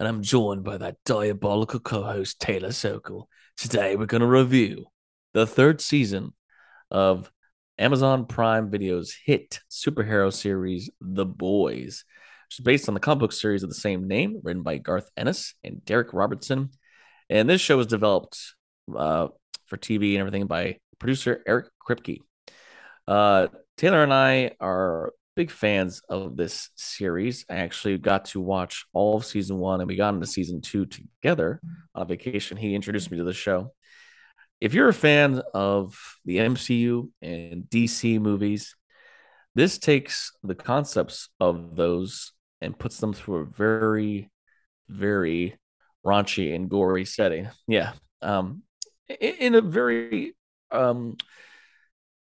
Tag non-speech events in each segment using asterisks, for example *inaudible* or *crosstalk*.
and I'm joined by that diabolical co host, Taylor Sokol. Today, we're going to review the third season of Amazon Prime Video's hit superhero series, The Boys, which is based on the comic book series of the same name, written by Garth Ennis and Darick Robertson. And this show was developed uh, for TV and everything by producer Erik Kripke. Uh, Taylor and I are big fans of this series. I actually got to watch all of season one and we got into season two together on vacation. He introduced me to the show. If you're a fan of the MCU and DC movies, this takes the concepts of those and puts them through a very, very raunchy and gory setting. Yeah. Um, in, a very um,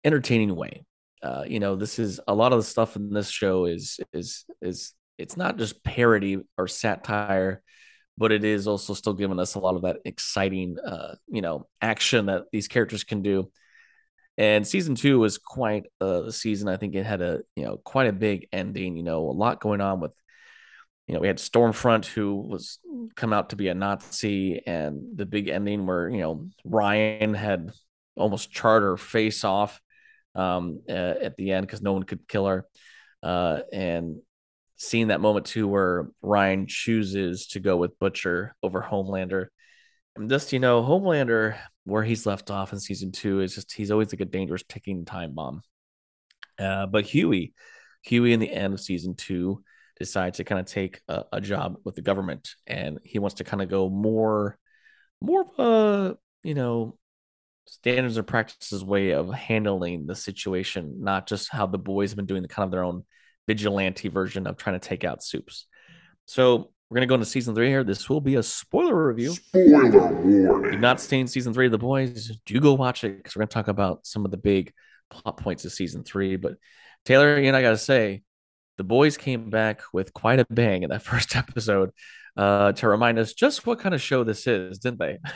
entertaining way. Uh, you know, this is a lot of the stuff in this show is is is it's not just parody or satire, but it is also still giving us a lot of that exciting, uh, you know, action that these characters can do. And season two was quite a season. I think it had a you know quite a big ending. You know, a lot going on with you know, we had Stormfront who was come out to be a Nazi, and the big ending where you know Ryan had almost charter face off um, uh, at the end because no one could kill her, uh, and seeing that moment too where Ryan chooses to go with Butcher over Homelander, and just you know Homelander where he's left off in season two is just he's always like a dangerous ticking time bomb. Uh, but Hughie, Hughie in the end of season two decides to kind of take a, a, job with the government and he wants to kind of go more more of a you know standards and practices way of handling the situation not just how the boys have been doing the kind of their own vigilante version of trying to take out supes so we're gonna go into season three here. This will be a spoiler review. Spoiler warning. You've not seen season three of The Boys? Do go watch it because we're gonna talk about some of the big plot points of season three. But Taylor, you and I gotta say, the boys came back with quite a bang in that *laughs* first episode uh, to remind us just what kind of show this is, didn't they? *laughs*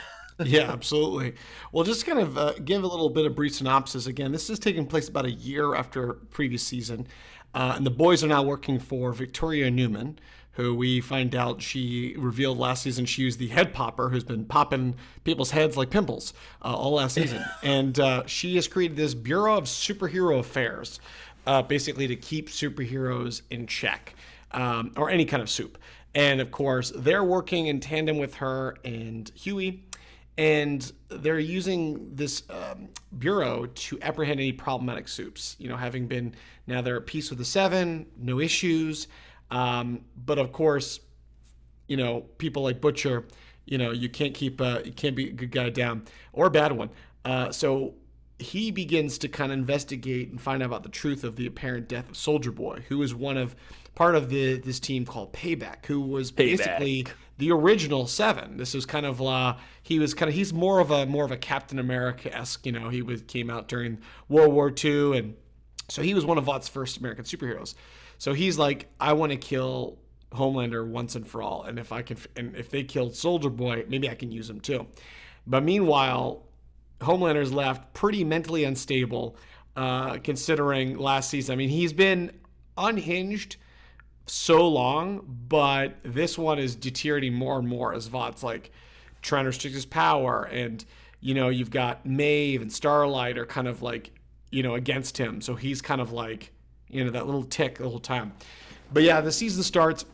yeah, absolutely. Well, just kind of uh, give a little bit of brief synopsis. Again, this is taking place about a year after previous season, uh, and the boys are now working for Victoria Neuman, who we find out she revealed last season she was the head popper who's been popping people's heads like pimples uh, all last season, *laughs* and uh, she has created this Bureau of Superhero Affairs uh, basically to keep superheroes in check um, or any kind of supe. And of course, they're working in tandem with her and Hughie, and they're using this um, bureau to apprehend any problematic supes. You know, having been now they're at peace with the seven, no issues. Um, but of course, you know, people like Butcher, you know, you can't keep, uh, you can't be a good guy down or a bad one. Uh, so he begins to kind of investigate and find out about the truth of the apparent death of Soldier Boy, who was one of part of the this team called Payback, who was Payback. basically the original Seven. This was kind of uh, he was kind of he's more of a more of a Captain America esque. You know, he was came out during World War II, and so he was one of Vought's first American superheroes. So he's like, I want to kill Homelander once and for all, and if I can, and if they killed Soldier Boy, maybe I can use him too. But meanwhile, Homelander's left pretty mentally unstable, uh, considering last season. I mean, he's been unhinged so long, but this one is deteriorating more and more as Vought's like trying to restrict his power. And, you know, you've got Maeve and Starlight are kind of like, you know, against him. So he's kind of like, you know, that little tick the whole time. But yeah, the season starts.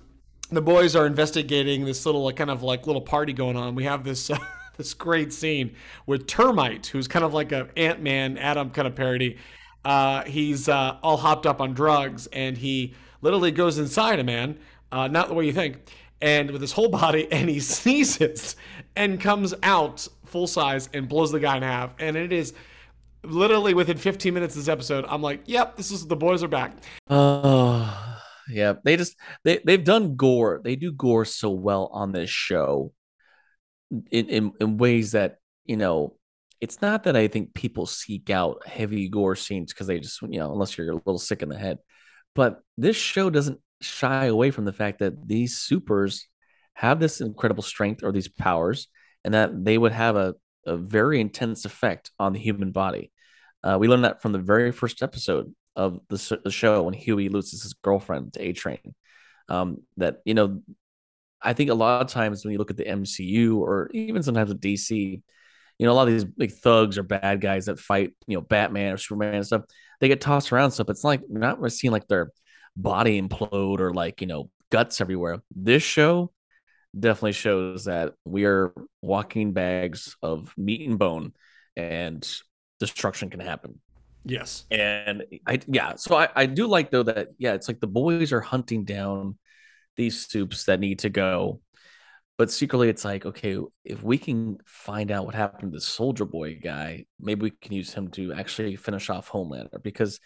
The boys are investigating this little kind of like little party going on. We have this. Uh, *laughs* this great scene with Termite, who's kind of like a Ant Man Adam kind of parody. Uh, he's uh, all hopped up on drugs, and he literally goes inside a man, uh, not the way you think, and with his whole body, *laughs* and he sneezes and comes out full size and blows the guy in half. And it is literally within 15 minutes of this episode, I'm like, yep, this is the boys are back. Oh, *sighs* yeah. They just they they've done gore. They do gore so well on this show in, in, in ways that, you know, it's not that I think people seek out heavy gore scenes because they just, you know, unless you're a little sick in the head. But this show doesn't shy away from the fact that these supers have this incredible strength or these powers, and that they would have a, a very intense effect on the human body. Uh, we learned that from the very first episode of the, the show when Hughie loses his girlfriend to A Train. Um, that you know, I think a lot of times when you look at the MCU or even sometimes with DC, you know, a lot of these big thugs or bad guys that fight, you know, Batman or Superman and stuff, they get tossed around stuff. It's like we're not really seeing like their body implode or like, you know, guts everywhere. This show definitely shows that we are walking bags of meat and bone and destruction can happen. Yes. And I yeah, so I, I do like though that yeah, it's like the boys are hunting down these supes that need to go but secretly it's like okay if we can find out what happened to the soldier boy guy maybe we can use him to actually finish off homelander. Because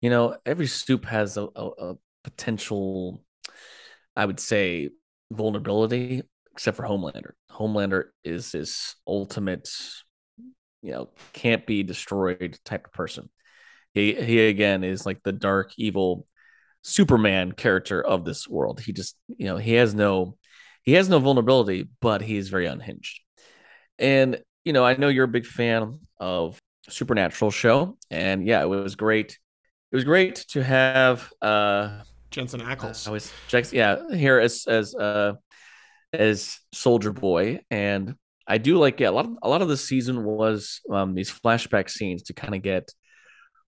you know every supe has a, a, a potential i would say vulnerability except for homelander. Homelander is this ultimate you know can't be destroyed type of person. He he again is like the dark evil superman character of this world. He just you know he has no he has no vulnerability, but he's very unhinged. And you know, I know you're a big fan of Supernatural show, and yeah, it was great. It was great to have uh Jensen Ackles. I was yeah here as as uh as Soldier Boy, and I do like yeah a lot of, a lot of the season was um these flashback scenes to kind of get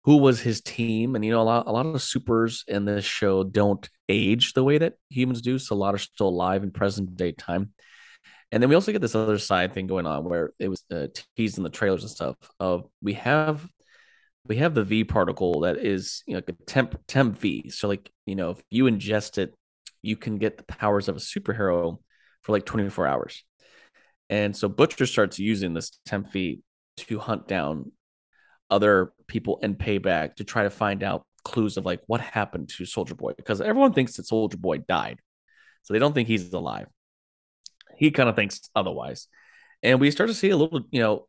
who was his team. And you know, a lot a lot of the supers in this show don't age the way that humans do, so a lot are still alive in present day time. And then we also get this other side thing going on where it was uh, teased in the trailers and stuff of we have we have the V particle that is you know like a temp temp V. So like you know if you ingest it, you can get the powers of a superhero for like 24 hours. And so Butcher starts using this temp V to hunt down other people in payback to try to find out clues of like what happened to Soldier Boy because everyone thinks that Soldier Boy died. So they don't think he's alive. He kind of thinks otherwise. And we start to see a little, you know,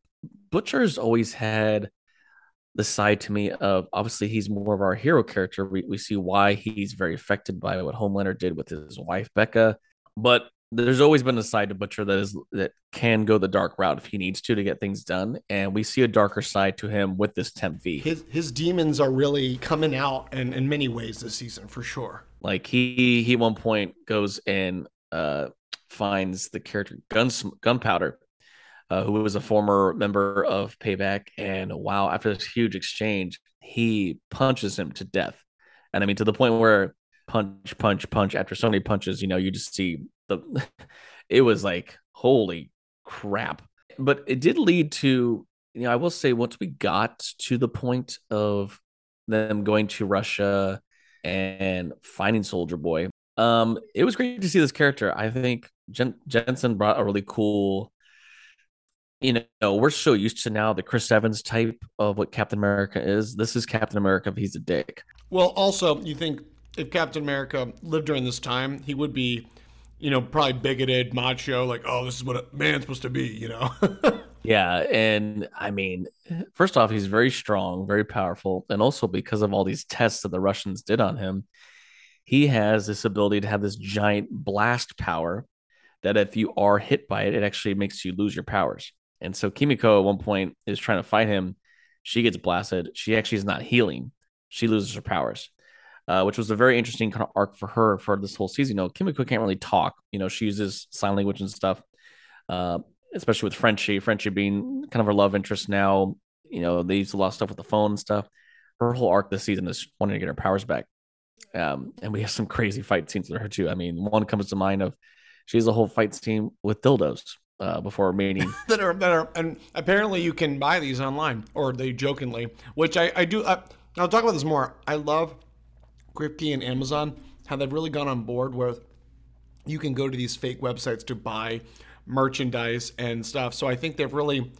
Butcher's always had the side to me of obviously he's more of our hero character. We, we see why he's very affected by what Homelander did with his wife, Becca. But there's always been a side to Butcher that is that can go the dark route if he needs to to get things done, and we see a darker side to him with this temp V. His his demons are really coming out in, in many ways this season for sure. Like he he one point goes and uh finds the character Guns Gunpowder, uh, who was a former member of Payback, and wow, after this huge exchange, he punches him to death, and I mean to the point where punch punch punch after so many punches, you know, you just see the *laughs* it was like holy crap. But it did lead to you know i will say once we got to the point of them going to russia and finding soldier boy um it was great to see this character. I think Jen- jensen brought a really cool you know we're so used to now the chris evans type of what captain america is. This is captain america he's a dick. Well also you think if captain america lived during this time he would be you know, probably bigoted, macho, like, oh, this is what a man's supposed to be, you know? *laughs* yeah. And I mean, first off, he's very strong, very powerful. And also because of all these tests that the Russians did on him, he has this ability to have this giant blast power that if you are hit by it, it actually makes you lose your powers. And so Kimiko at one point is trying to fight him. She gets blasted. She actually is not healing. She loses her powers uh, which was a very interesting kind of arc for her for this whole season. You know, Kimiko can't really talk. You know, she uses sign language and stuff, uh, especially with Frenchie. Frenchie being kind of her love interest now. You know, they use a lot of stuff with the phone and stuff. Her whole arc this season is wanting to get her powers back. Um, and we have some crazy fight scenes with her too. I mean, one comes to mind of she has a whole fight scene with dildos uh, before meeting *laughs* that are that are and apparently you can buy these online or they jokingly, which I I do. I'll talk about this more. I love Kripke and Amazon, how they've really gone on board where you can go to these fake websites to buy merchandise and stuff. So I think they've really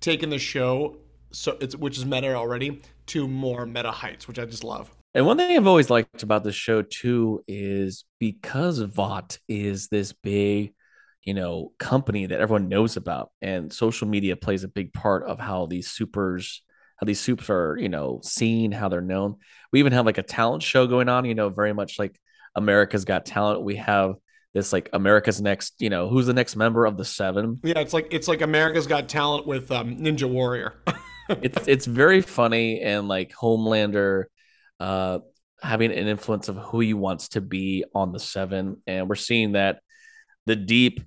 taken the show, so it's which is meta already, to more meta heights, which I just love. And one thing I've always liked about the show too is because Vought is this big you know, company that everyone knows about. And social media plays a big part of how these supers, how these supes are, you know, seen, how they're known. We even have like a talent show going on, you know, very much like America's Got Talent. We have this like America's Next, you know, who's the next member of the seven? Yeah, it's like it's like America's Got Talent with um, Ninja Warrior. *laughs* it's it's very funny and like Homelander uh having an influence of who he wants to be on the seven. And we're seeing that the deep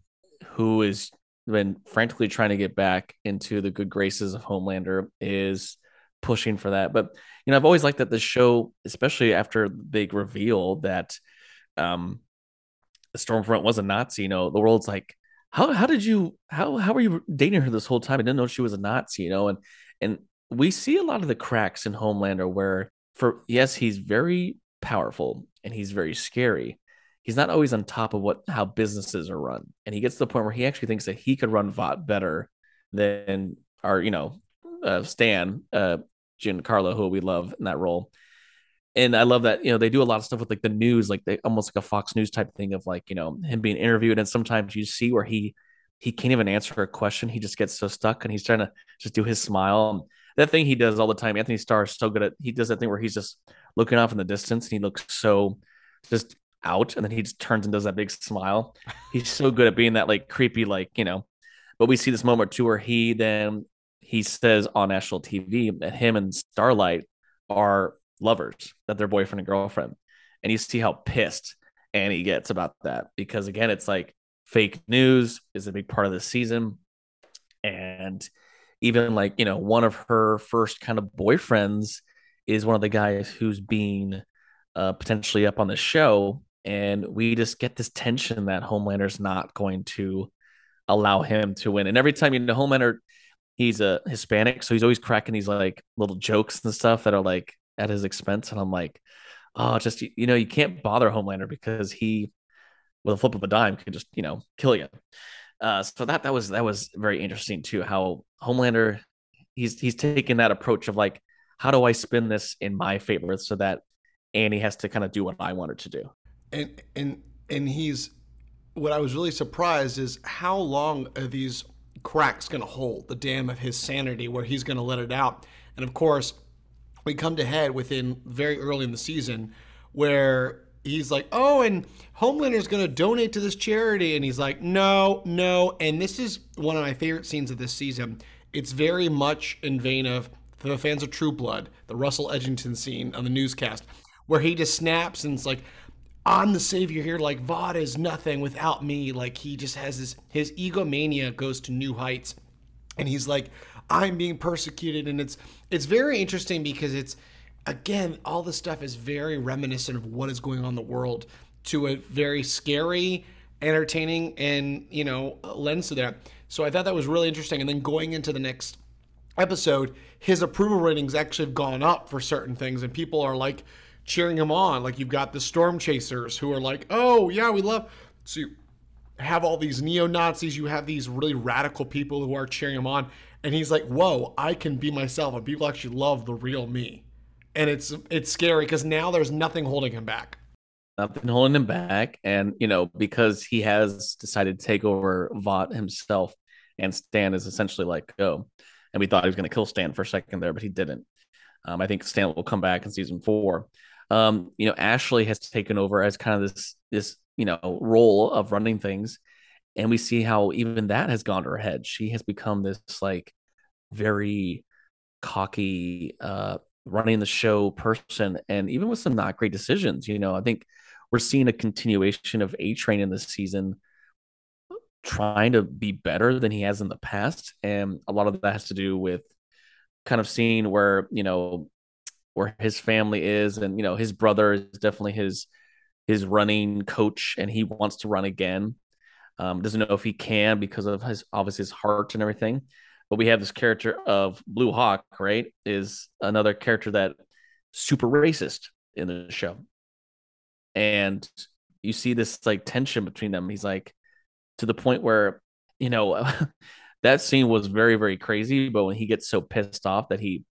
who is been frantically trying to get back into the good graces of Homelander is pushing for that. But you know, I've always liked that the show, especially after the big reveal that um Stormfront was a Nazi, you know, the world's like, how how did you how how were you dating her this whole time? I didn't know she was a Nazi, you know, and and we see a lot of the cracks in Homelander where for yes, he's very powerful and he's very scary. He's not always on top of what how businesses are run. And he gets to the point where he actually thinks that he could run Vought better than our, you know, uh, Stan, uh, Giancarlo, who we love in that role and I love that you know they do a lot of stuff with like the news, like they almost like a Fox News type thing of like you know him being interviewed, and sometimes you see where he he can't even answer a question, he just gets so stuck, and he's trying to just do his smile. That thing he does all the time. Antony Starr is so good at he does that thing where he's just looking off in the distance and he looks so just out, and then he just turns and does that big smile. He's so good at being that like creepy, like you know. But we see this moment too where he then he says on national TV that him and Starlight are lovers, that they're boyfriend and girlfriend. And you see how pissed Annie gets about that because again, it's like fake news is a big part of the season. And even like, you know, one of her first kind of boyfriends is one of the guys who's being uh, potentially up on the show. And we just get this tension that Homelander's not going to allow him to win. And every time, you know, Homelander, he's a Hispanic, so he's always cracking these like little jokes and stuff that are like at his expense. And I'm like, oh, just you know, you can't bother Homelander because he, with a flip of a dime, can just you know kill you. Uh, so that that was that was very interesting too. How Homelander, he's he's taking that approach of like, how do I spin this in my favor so that Annie has to kind of do what I want her to do. And and and he's what I was really surprised is how long are these cracks going to hold the dam of his sanity where he's going to let it out. And of course, we come to head within very early in the season where he's like, "Oh, and Homelander's going to donate to this charity," and he's like, "No, no." And this is one of my favorite scenes of this season. It's very much in vein of the fans of True Blood, the Russell Edgington scene on the newscast, where he just snaps and it's like, "I'm the savior here. Like Vought is nothing without me." Like he just has this his egomania goes to new heights, and he's like, I'm being persecuted, and it's it's very interesting because it's again all this stuff is very reminiscent of what is going on in the world to a very scary, entertaining, and you know lens to that. So I thought that was really interesting. And then going into the next episode, his approval ratings actually have gone up for certain things, and people are like cheering him on. Like you've got the storm chasers who are like, "Oh yeah, we love." So you have all these neo Nazis, you have these really radical people who are cheering him on, and he's like, "Whoa, I can be myself," and people actually love the real me, and it's it's scary because now there's nothing holding him back. Nothing holding him back, and you know because he has decided to take over Vought himself, and Stan is essentially like, "Go," and we thought he was going to kill Stan for a second there, but he didn't. Um, I think Stan will come back in season four. Um, you know, Ashley has taken over as kind of this this you know role of running things and we see how even that has gone to her head. She has become this like very cocky uh running the show person and even with some not great decisions you know i think we're seeing a continuation of A Train in this season trying to be better than he has in the past and a lot of that has to do with kind of seeing where you know where his family is and you know his brother is definitely his his running coach and he wants to run again um, doesn't know if he can because of his obviously his heart and everything. But we have this character of Blue Hawk, right? Is another character that super racist in the show. And you see this like tension between them. He's like to the point where, you know, *laughs* that scene was very, very crazy. But when he gets so pissed off that he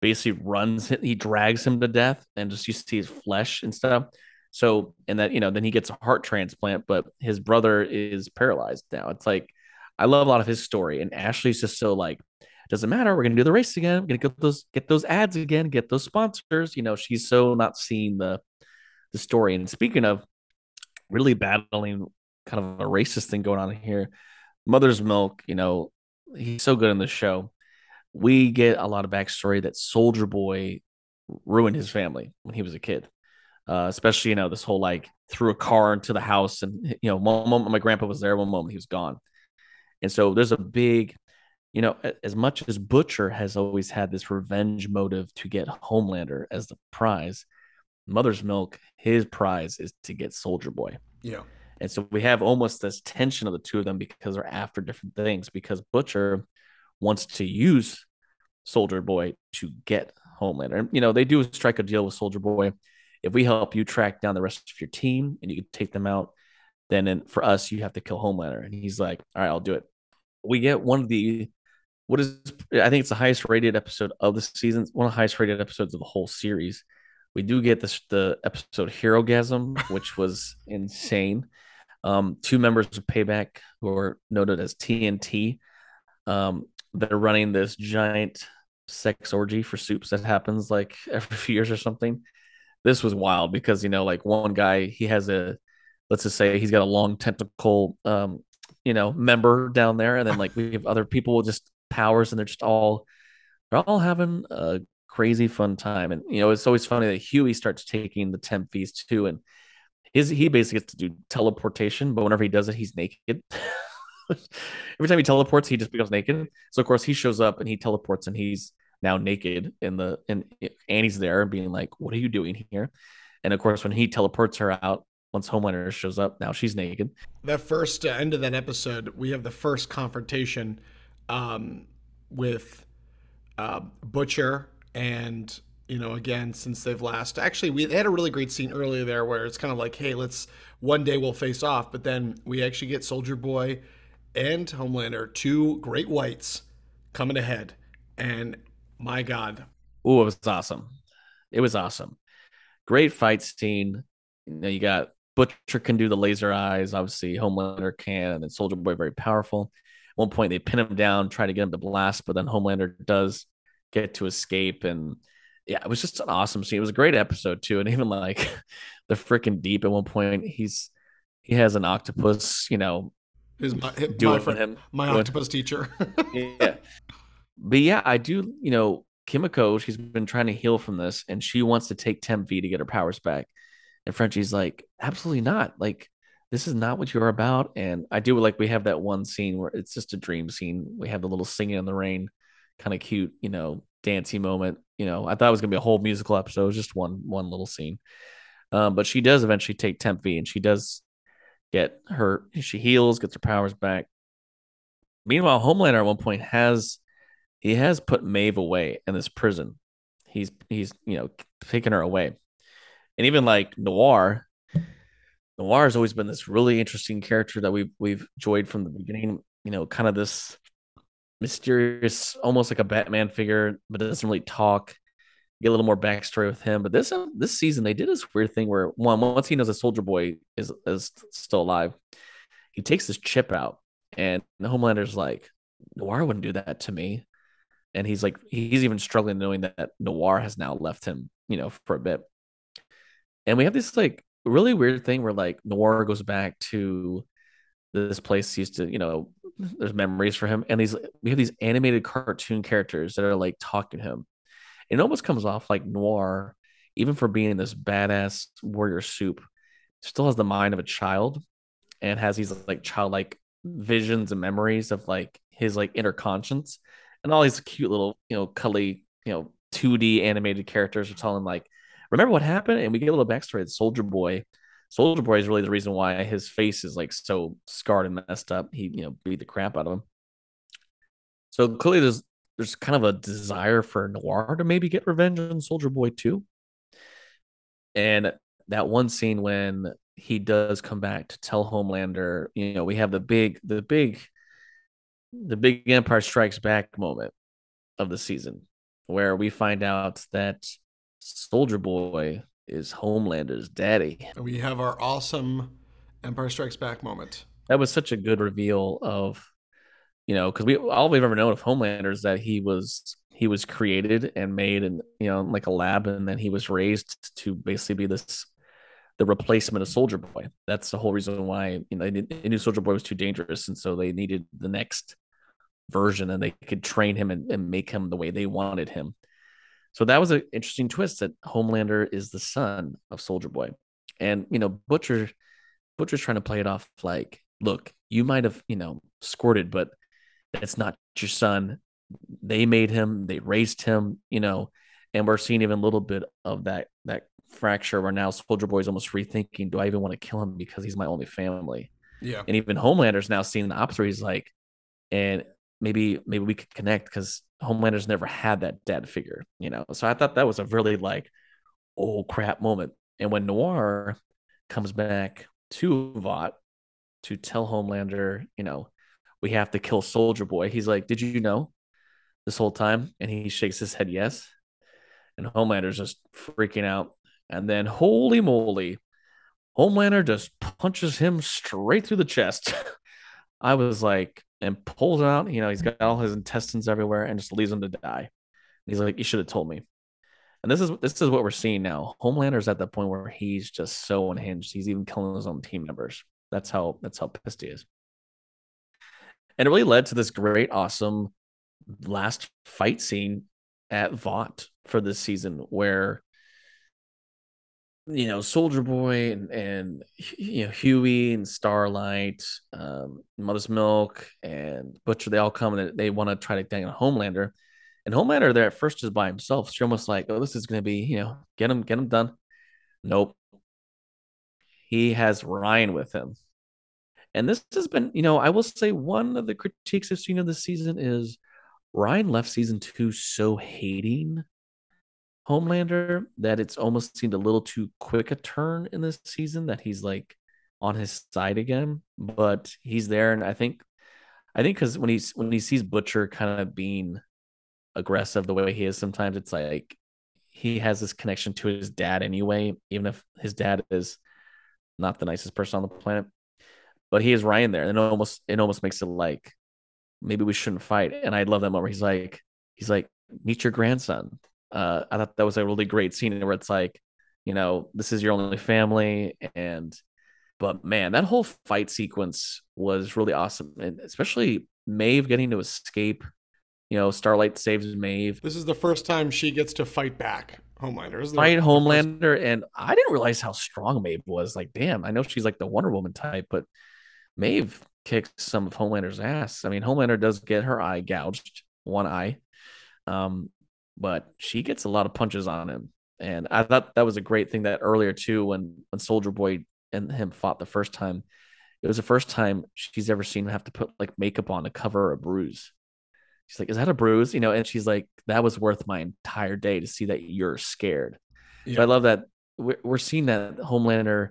basically runs, he drags him to death, and just you see his flesh and stuff. So, and that, you know, then he gets a heart transplant, but his brother is paralyzed now. It's like, I love a lot of his story. And Ashley's just so like, doesn't matter. We're gonna do the race again. We're gonna get those get those ads again, get those sponsors. You know, she's so not seeing the the story. And speaking of really battling kind of a racist thing going on here, Mother's Milk, you know, he's so good in the show. We get a lot of backstory that Soldier Boy ruined his family when he was a kid. Uh, especially, you know, this whole like threw a car into the house and you know, one moment my grandpa was there, one moment he was gone. And so there's a big, you know, as much as Butcher has always had this revenge motive to get Homelander as the prize, Mother's Milk, his prize is to get Soldier Boy. Yeah. And so we have almost this tension of the two of them because they're after different things. Because Butcher wants to use Soldier Boy to get Homelander. And, you know, they do strike a deal with Soldier Boy. If we help you track down the rest of your team and you can take them out, then in, for us, you have to kill Homelander. And he's like, all right, I'll do it. We get one of the, what is, I think it's the highest rated episode of the season, one of the highest rated episodes of the whole series. We do get this, the episode Herogasm, which was insane. Um, two members of Payback who are noted as TNT. Um, they're running this giant sex orgy for supes that happens like *laughs* every few years or something. This was wild because you know, like one guy, he has a let's just say he's got a long tentacle um, you know, member down there, and then like we have other people with just powers and they're just all they're all having a crazy fun time. And you know, it's always funny that Hughie starts taking the temp Vs too, and his he basically gets to do teleportation, but whenever he does it, he's naked. *laughs* *laughs* Every time he teleports, he just becomes naked. So of course he shows up and he teleports and he's now naked in the and Annie's there being like, "What are you doing here?" And of course, when he teleports her out, once Homelander shows up, now she's naked. That first uh, end of that episode, we have the first confrontation um, with uh, Butcher and you know again since they've last actually we had a really great scene earlier there where it's kind of like hey let's one day we'll face off but then we actually get Soldier Boy and Homelander two great whites coming ahead. And my god. Oh it was awesome. It was awesome. Great fight scene. You know you got Butcher can do the laser eyes. Obviously Homelander can and Soldier Boy very powerful. At one point they pin him down try to get him to blast but then Homelander does get to escape. And yeah, it was just an awesome scene. It was a great episode too, and even like *laughs* the freaking deep at one point, he's he has an octopus, you know, my, doing my friend, him, my octopus teacher. *laughs* yeah, but yeah, I do. You know, Kimiko, she's been trying to heal from this, and she wants to take Temp V to get her powers back. And Frenchie's like, absolutely not. Like, this is not what you're about. And I do like we have that one scene where it's just a dream scene. We have the little singing in the rain, kind of cute, you know, dancey moment. You know, I thought it was gonna be a whole musical episode. It was just one one little scene. Um, but she does eventually take Temp V and she does get her she heals, gets her powers back. Meanwhile, Homelander at one point has he has put Maeve away in this prison. He's he's you know taken her away. And even like Noir, Noir has always been this really interesting character that we've we've enjoyed from the beginning. You know, kind of this mysterious, almost like a Batman figure, but doesn't really talk. Get a little more backstory with him. But this uh, this season they did this weird thing where one once he knows a Soldier Boy is is still alive, he takes his chip out, and the Homelander's like, Noir wouldn't do that to me, and he's like he's even struggling knowing that Noir has now left him, you know, for a bit. And we have this like really weird thing where like Noir goes back to this place used to, you know, there's memories for him. And these we have these animated cartoon characters that are like talking to him. It almost comes off like noir, even for being this badass warrior supe, still has the mind of a child and has these like childlike visions and memories of like his like inner conscience and all these cute little, you know, cuddly, you know, 2D animated characters are telling like, remember what happened? And we get a little backstory that Soldier Boy Soldier Boy is really the reason why his face is like so scarred and messed up. He, you know, beat the crap out of him. So clearly there's there's kind of a desire for Noir to maybe get revenge on Soldier Boy too. And that one scene when he does come back to tell Homelander, you know, we have the big, the big, the big Empire Strikes Back moment of the season where we find out that Soldier Boy is Homelander's daddy. We have our awesome Empire Strikes Back moment. That was such a good reveal of, you know, because we all we've ever known of Homelander is that he was he was created and made in you know like a lab, and then he was raised to basically be this the replacement of Soldier Boy. That's the whole reason why you know they knew Soldier Boy was too dangerous, and so they needed the next version, and they could train him and, and make him the way they wanted him. So that was an interesting twist that Homelander is the son of Soldier Boy. And, you know, Butcher Butcher's trying to play it off like, look, you might have, you know, squirted, but it's not your son. They made him, they raised him, you know, and we're seeing even a little bit of that that fracture where now Soldier Boy's almost rethinking, do I even want to kill him because he's my only family? Yeah. And even Homelander's now seeing the opposite. He's like, and maybe maybe we could connect because Homelander's never had that dad figure, you know. So I thought that was a really like, oh crap moment. And when Noir comes back to Vought to tell Homelander, you know, we have to kill Soldier Boy, he's like, Did you know this whole time? And he shakes his head, yes. And Homelander's just freaking out. And then, holy moly, Homelander just punches him straight through the chest. *laughs* I was like, and pulls out. You know, he's got all his intestines everywhere and just leaves him to die. And he's like, "You should have told me." And this is this is what we're seeing now. Homelander's at the point where he's just so unhinged. He's even killing his own team members. That's how that's how pissed he is. And it really led to this great, awesome last fight scene at Vought for this season, where you know Soldier Boy and and you know Hughie and Starlight, um, Mother's Milk and Butcher, they all come and they want to try to dang a Homelander. And Homelander there at first is by himself. So almost like, oh, this is gonna be, you know, get him, get him done. Nope. He has Ryan with him. And this has been, you know, I will say one of the critiques I've seen of this season is Ryan left season two so hating Homelander that it's almost seemed a little too quick a turn in this season that he's like on his side again. But he's there, and I think, I think because when he's when he sees Butcher kind of being aggressive the way he is, sometimes it's like he has this connection to his dad anyway, even if his dad is not the nicest person on the planet. But he is Ryan there, and it almost it almost makes it like maybe we shouldn't fight. And I love that moment. He's like, he's like, meet your grandson uh, I thought that was a really great scene where it's like, you know, this is your only family, and but man, that whole fight sequence was really awesome, and especially Maeve getting to escape. You know, Starlight saves Maeve. This is the first time she gets to fight back Homelander. Isn't fight Homelander, and I didn't realize how strong Maeve was. Like, damn, I know she's like the Wonder Woman type, but Maeve kicks some of Homelander's ass. I mean, Homelander does get her eye gouged, one eye. Um, but she gets a lot of punches on him. And I thought that was a great thing that earlier too, when when Soldier Boy and him fought the first time, it was the first time she's ever seen him have to put like makeup on to cover a bruise. She's like, "Is that a bruise?" You know, and she's like, "That was worth my entire day to see that you're scared." Yeah. So I love that we're, we're seeing that Homelander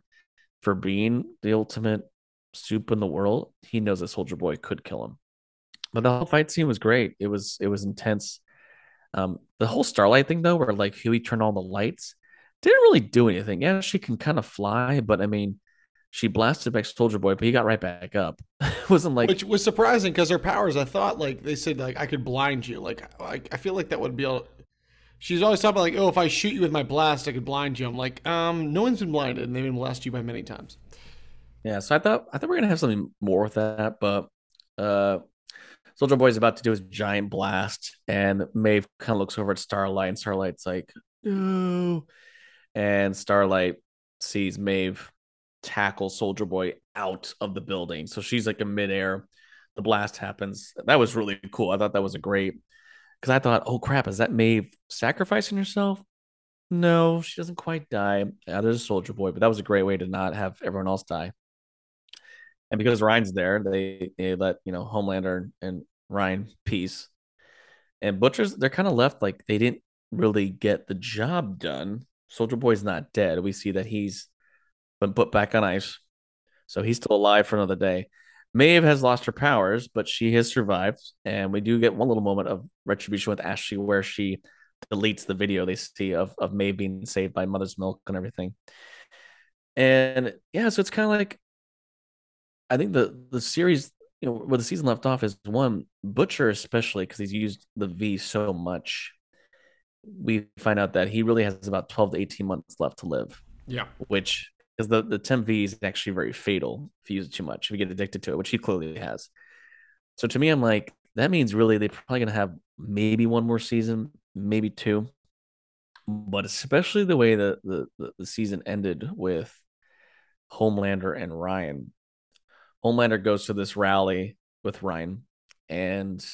for being the ultimate supe in the world. He knows that Soldier Boy could kill him. But the whole fight scene was great. It was it was intense. Um, the whole Starlight thing though, where like Hughie turned on the lights, didn't really do anything. Yeah, she can kind of fly, but I mean, she blasted back Soldier Boy, but he got right back up. it *laughs* wasn't like which was surprising because her powers. I thought like they said like I could blind you. Like I, I feel like that would be. Able, she's always talking about like oh if I shoot you with my blast I could blind you. I'm like um no one's been blinded and they've been blasted you by many times. Yeah, so I thought I thought we are gonna have something more with that, but uh Soldier Boy's about to do his giant blast, and Maeve kind of looks over at Starlight, and Starlight's like, no. And Starlight sees Maeve tackle Soldier Boy out of the building. So she's like in midair. The blast happens. That was really cool. I thought that was a great because I thought, oh crap, is that Maeve sacrificing herself? No, she doesn't quite die. Yeah, there's a Soldier Boy, but that was a great way to not have everyone else die. And because Ryan's there, they they let you know Homelander and Ryan peace. And Butchers, they're kind of left like they didn't really get the job done. Soldier Boy's not dead. We see that he's been put back on ice. So he's still alive for another day. Maeve has lost her powers, but she has survived. And we do get one little moment of retribution with Ashley where she deletes the video they see of of Maeve being saved by Mother's Milk and everything. And yeah, so it's kind of like I think the the series, you know, where the season left off is one Butcher, especially because he's used the V so much. We find out that he really has about 12 to 18 months left to live. Yeah. Which because the, the temp V is actually very fatal if you use it too much, if you get addicted to it, which he clearly has. So to me, I'm like, that means really they're probably gonna have maybe one more season, maybe two. But especially the way that the, the, the season ended with Homelander and Ryan. Homelander goes to this rally with Ryan, and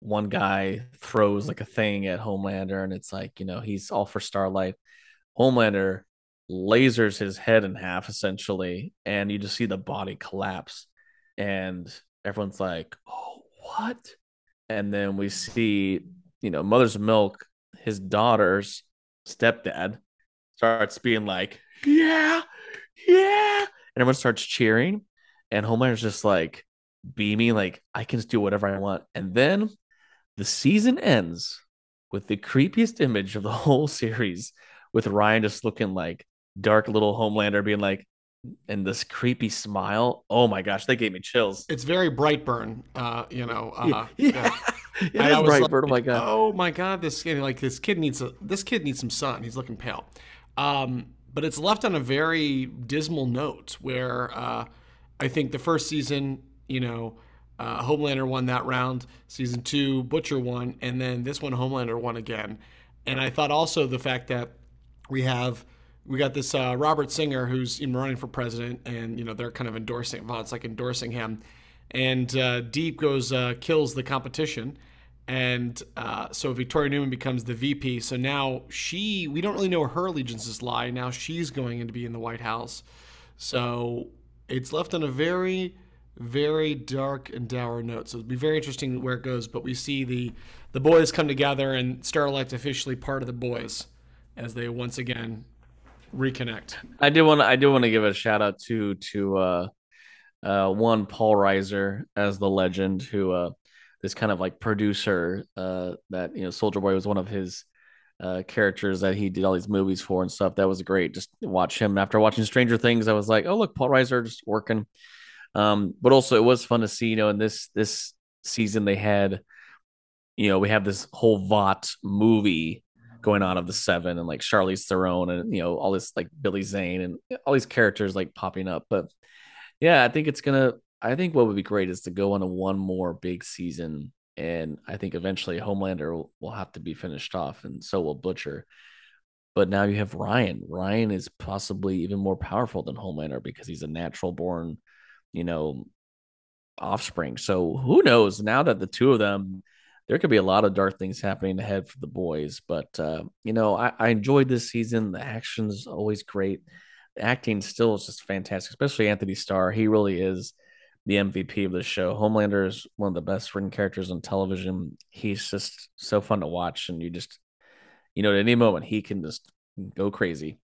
one guy throws like a thing at Homelander, and it's like, you know, he's all for Starlight. Homelander lasers his head in half essentially, and you just see the body collapse. And everyone's like, oh, what? And then we see, you know, Mother's Milk, his daughter's stepdad, starts being like, yeah, yeah. And everyone starts cheering. And Homelander's just like beaming, like, I can just do whatever I want. And then the season ends with the creepiest image of the *laughs* whole series, with Ryan just looking like dark little Homelander being like, and this creepy smile. Oh my gosh, they gave me chills. It's very Brightburn, uh, you know. *laughs* Uh, yeah, yeah. *laughs* it is Brightburn. Like, oh my god. Oh my god, this kid like this kid needs a this kid needs some sun. He's looking pale. Um, but it's left on a very dismal note where uh, I think the first season, you know, uh, Homelander won that round. Season two, Butcher won, and then this one, Homelander won again. And I thought also the fact that we have we got this uh, Robert Singer who's in running for president, and you know they're kind of endorsing. Well, it's like endorsing him, and uh, Deep goes uh, kills the competition, and uh, so Victoria Neuman becomes the VP. So now she, we don't really know where her allegiances lie. Now she's going in to be in the White House, so it's left on a very, very dark and dour note. So it'll be very interesting where it goes. But we see the the boys come together, and Starlight's officially part of the boys as they once again reconnect. I do want to I do want to give a shout out to to uh uh one Paul Reiser as the legend who uh this kind of like producer uh that you know Soldier Boy was one of his uh characters that he did all these movies for and stuff. That was great. Just watch him after watching Stranger Things. I was like, oh look, Paul Reiser just working. Um, but also it was fun to see, you know, in this this season they had, you know, we have this whole Vought movie going on of the seven and like Charlize Theron and you know all this like Billy Zane and all these characters like popping up. But yeah, I think it's gonna. I think what would be great is to go on a one more big season, and I think eventually Homelander will, have to be finished off, and so will Butcher. But now you have Ryan. Ryan is possibly even more powerful than Homelander because he's a natural born, you know, offspring. So who knows? Now that the two of them there could be a lot of dark things happening ahead for the boys. But uh, you know, I, I, enjoyed this season. The action's always great. The acting still is just fantastic, especially Antony Starr. He really is the MVP of the show. Homelander is one of the best written characters on television. He's just so fun to watch, and you just, you know, at any moment he can just go crazy.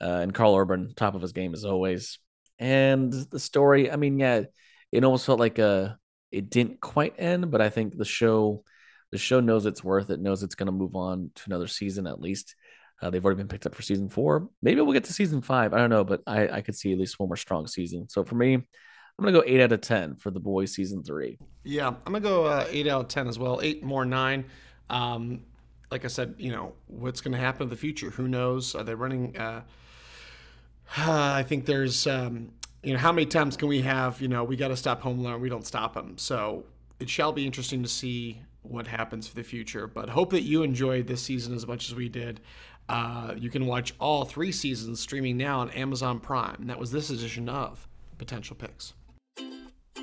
Uh, and Karl Urban, top of his game as always. And the story, I mean, yeah, it almost felt like a uh, it didn't quite end, but I think the show the show knows it's worth it, knows it's going to move on to another season at least. Uh, they've already been picked up for season four. Maybe we'll get to season five. I don't know, but I, I could see at least one more strong season. So for me, I'm gonna go eight out of ten for the boys season three. Yeah, I'm gonna go uh, eight out of ten as well. Eight more nine. Um, like I said, you know what's gonna happen in the future. Who knows? Are they running? Uh, *sighs* I think there's, um, you know, how many times can we have? You know, we got to stop Homelander. We don't stop them. So it shall be interesting to see what happens for the future. But hope that you enjoyed this season as much as we did. Uh, you can watch all three seasons streaming now on Amazon Prime. And that was this edition of Potential Picks.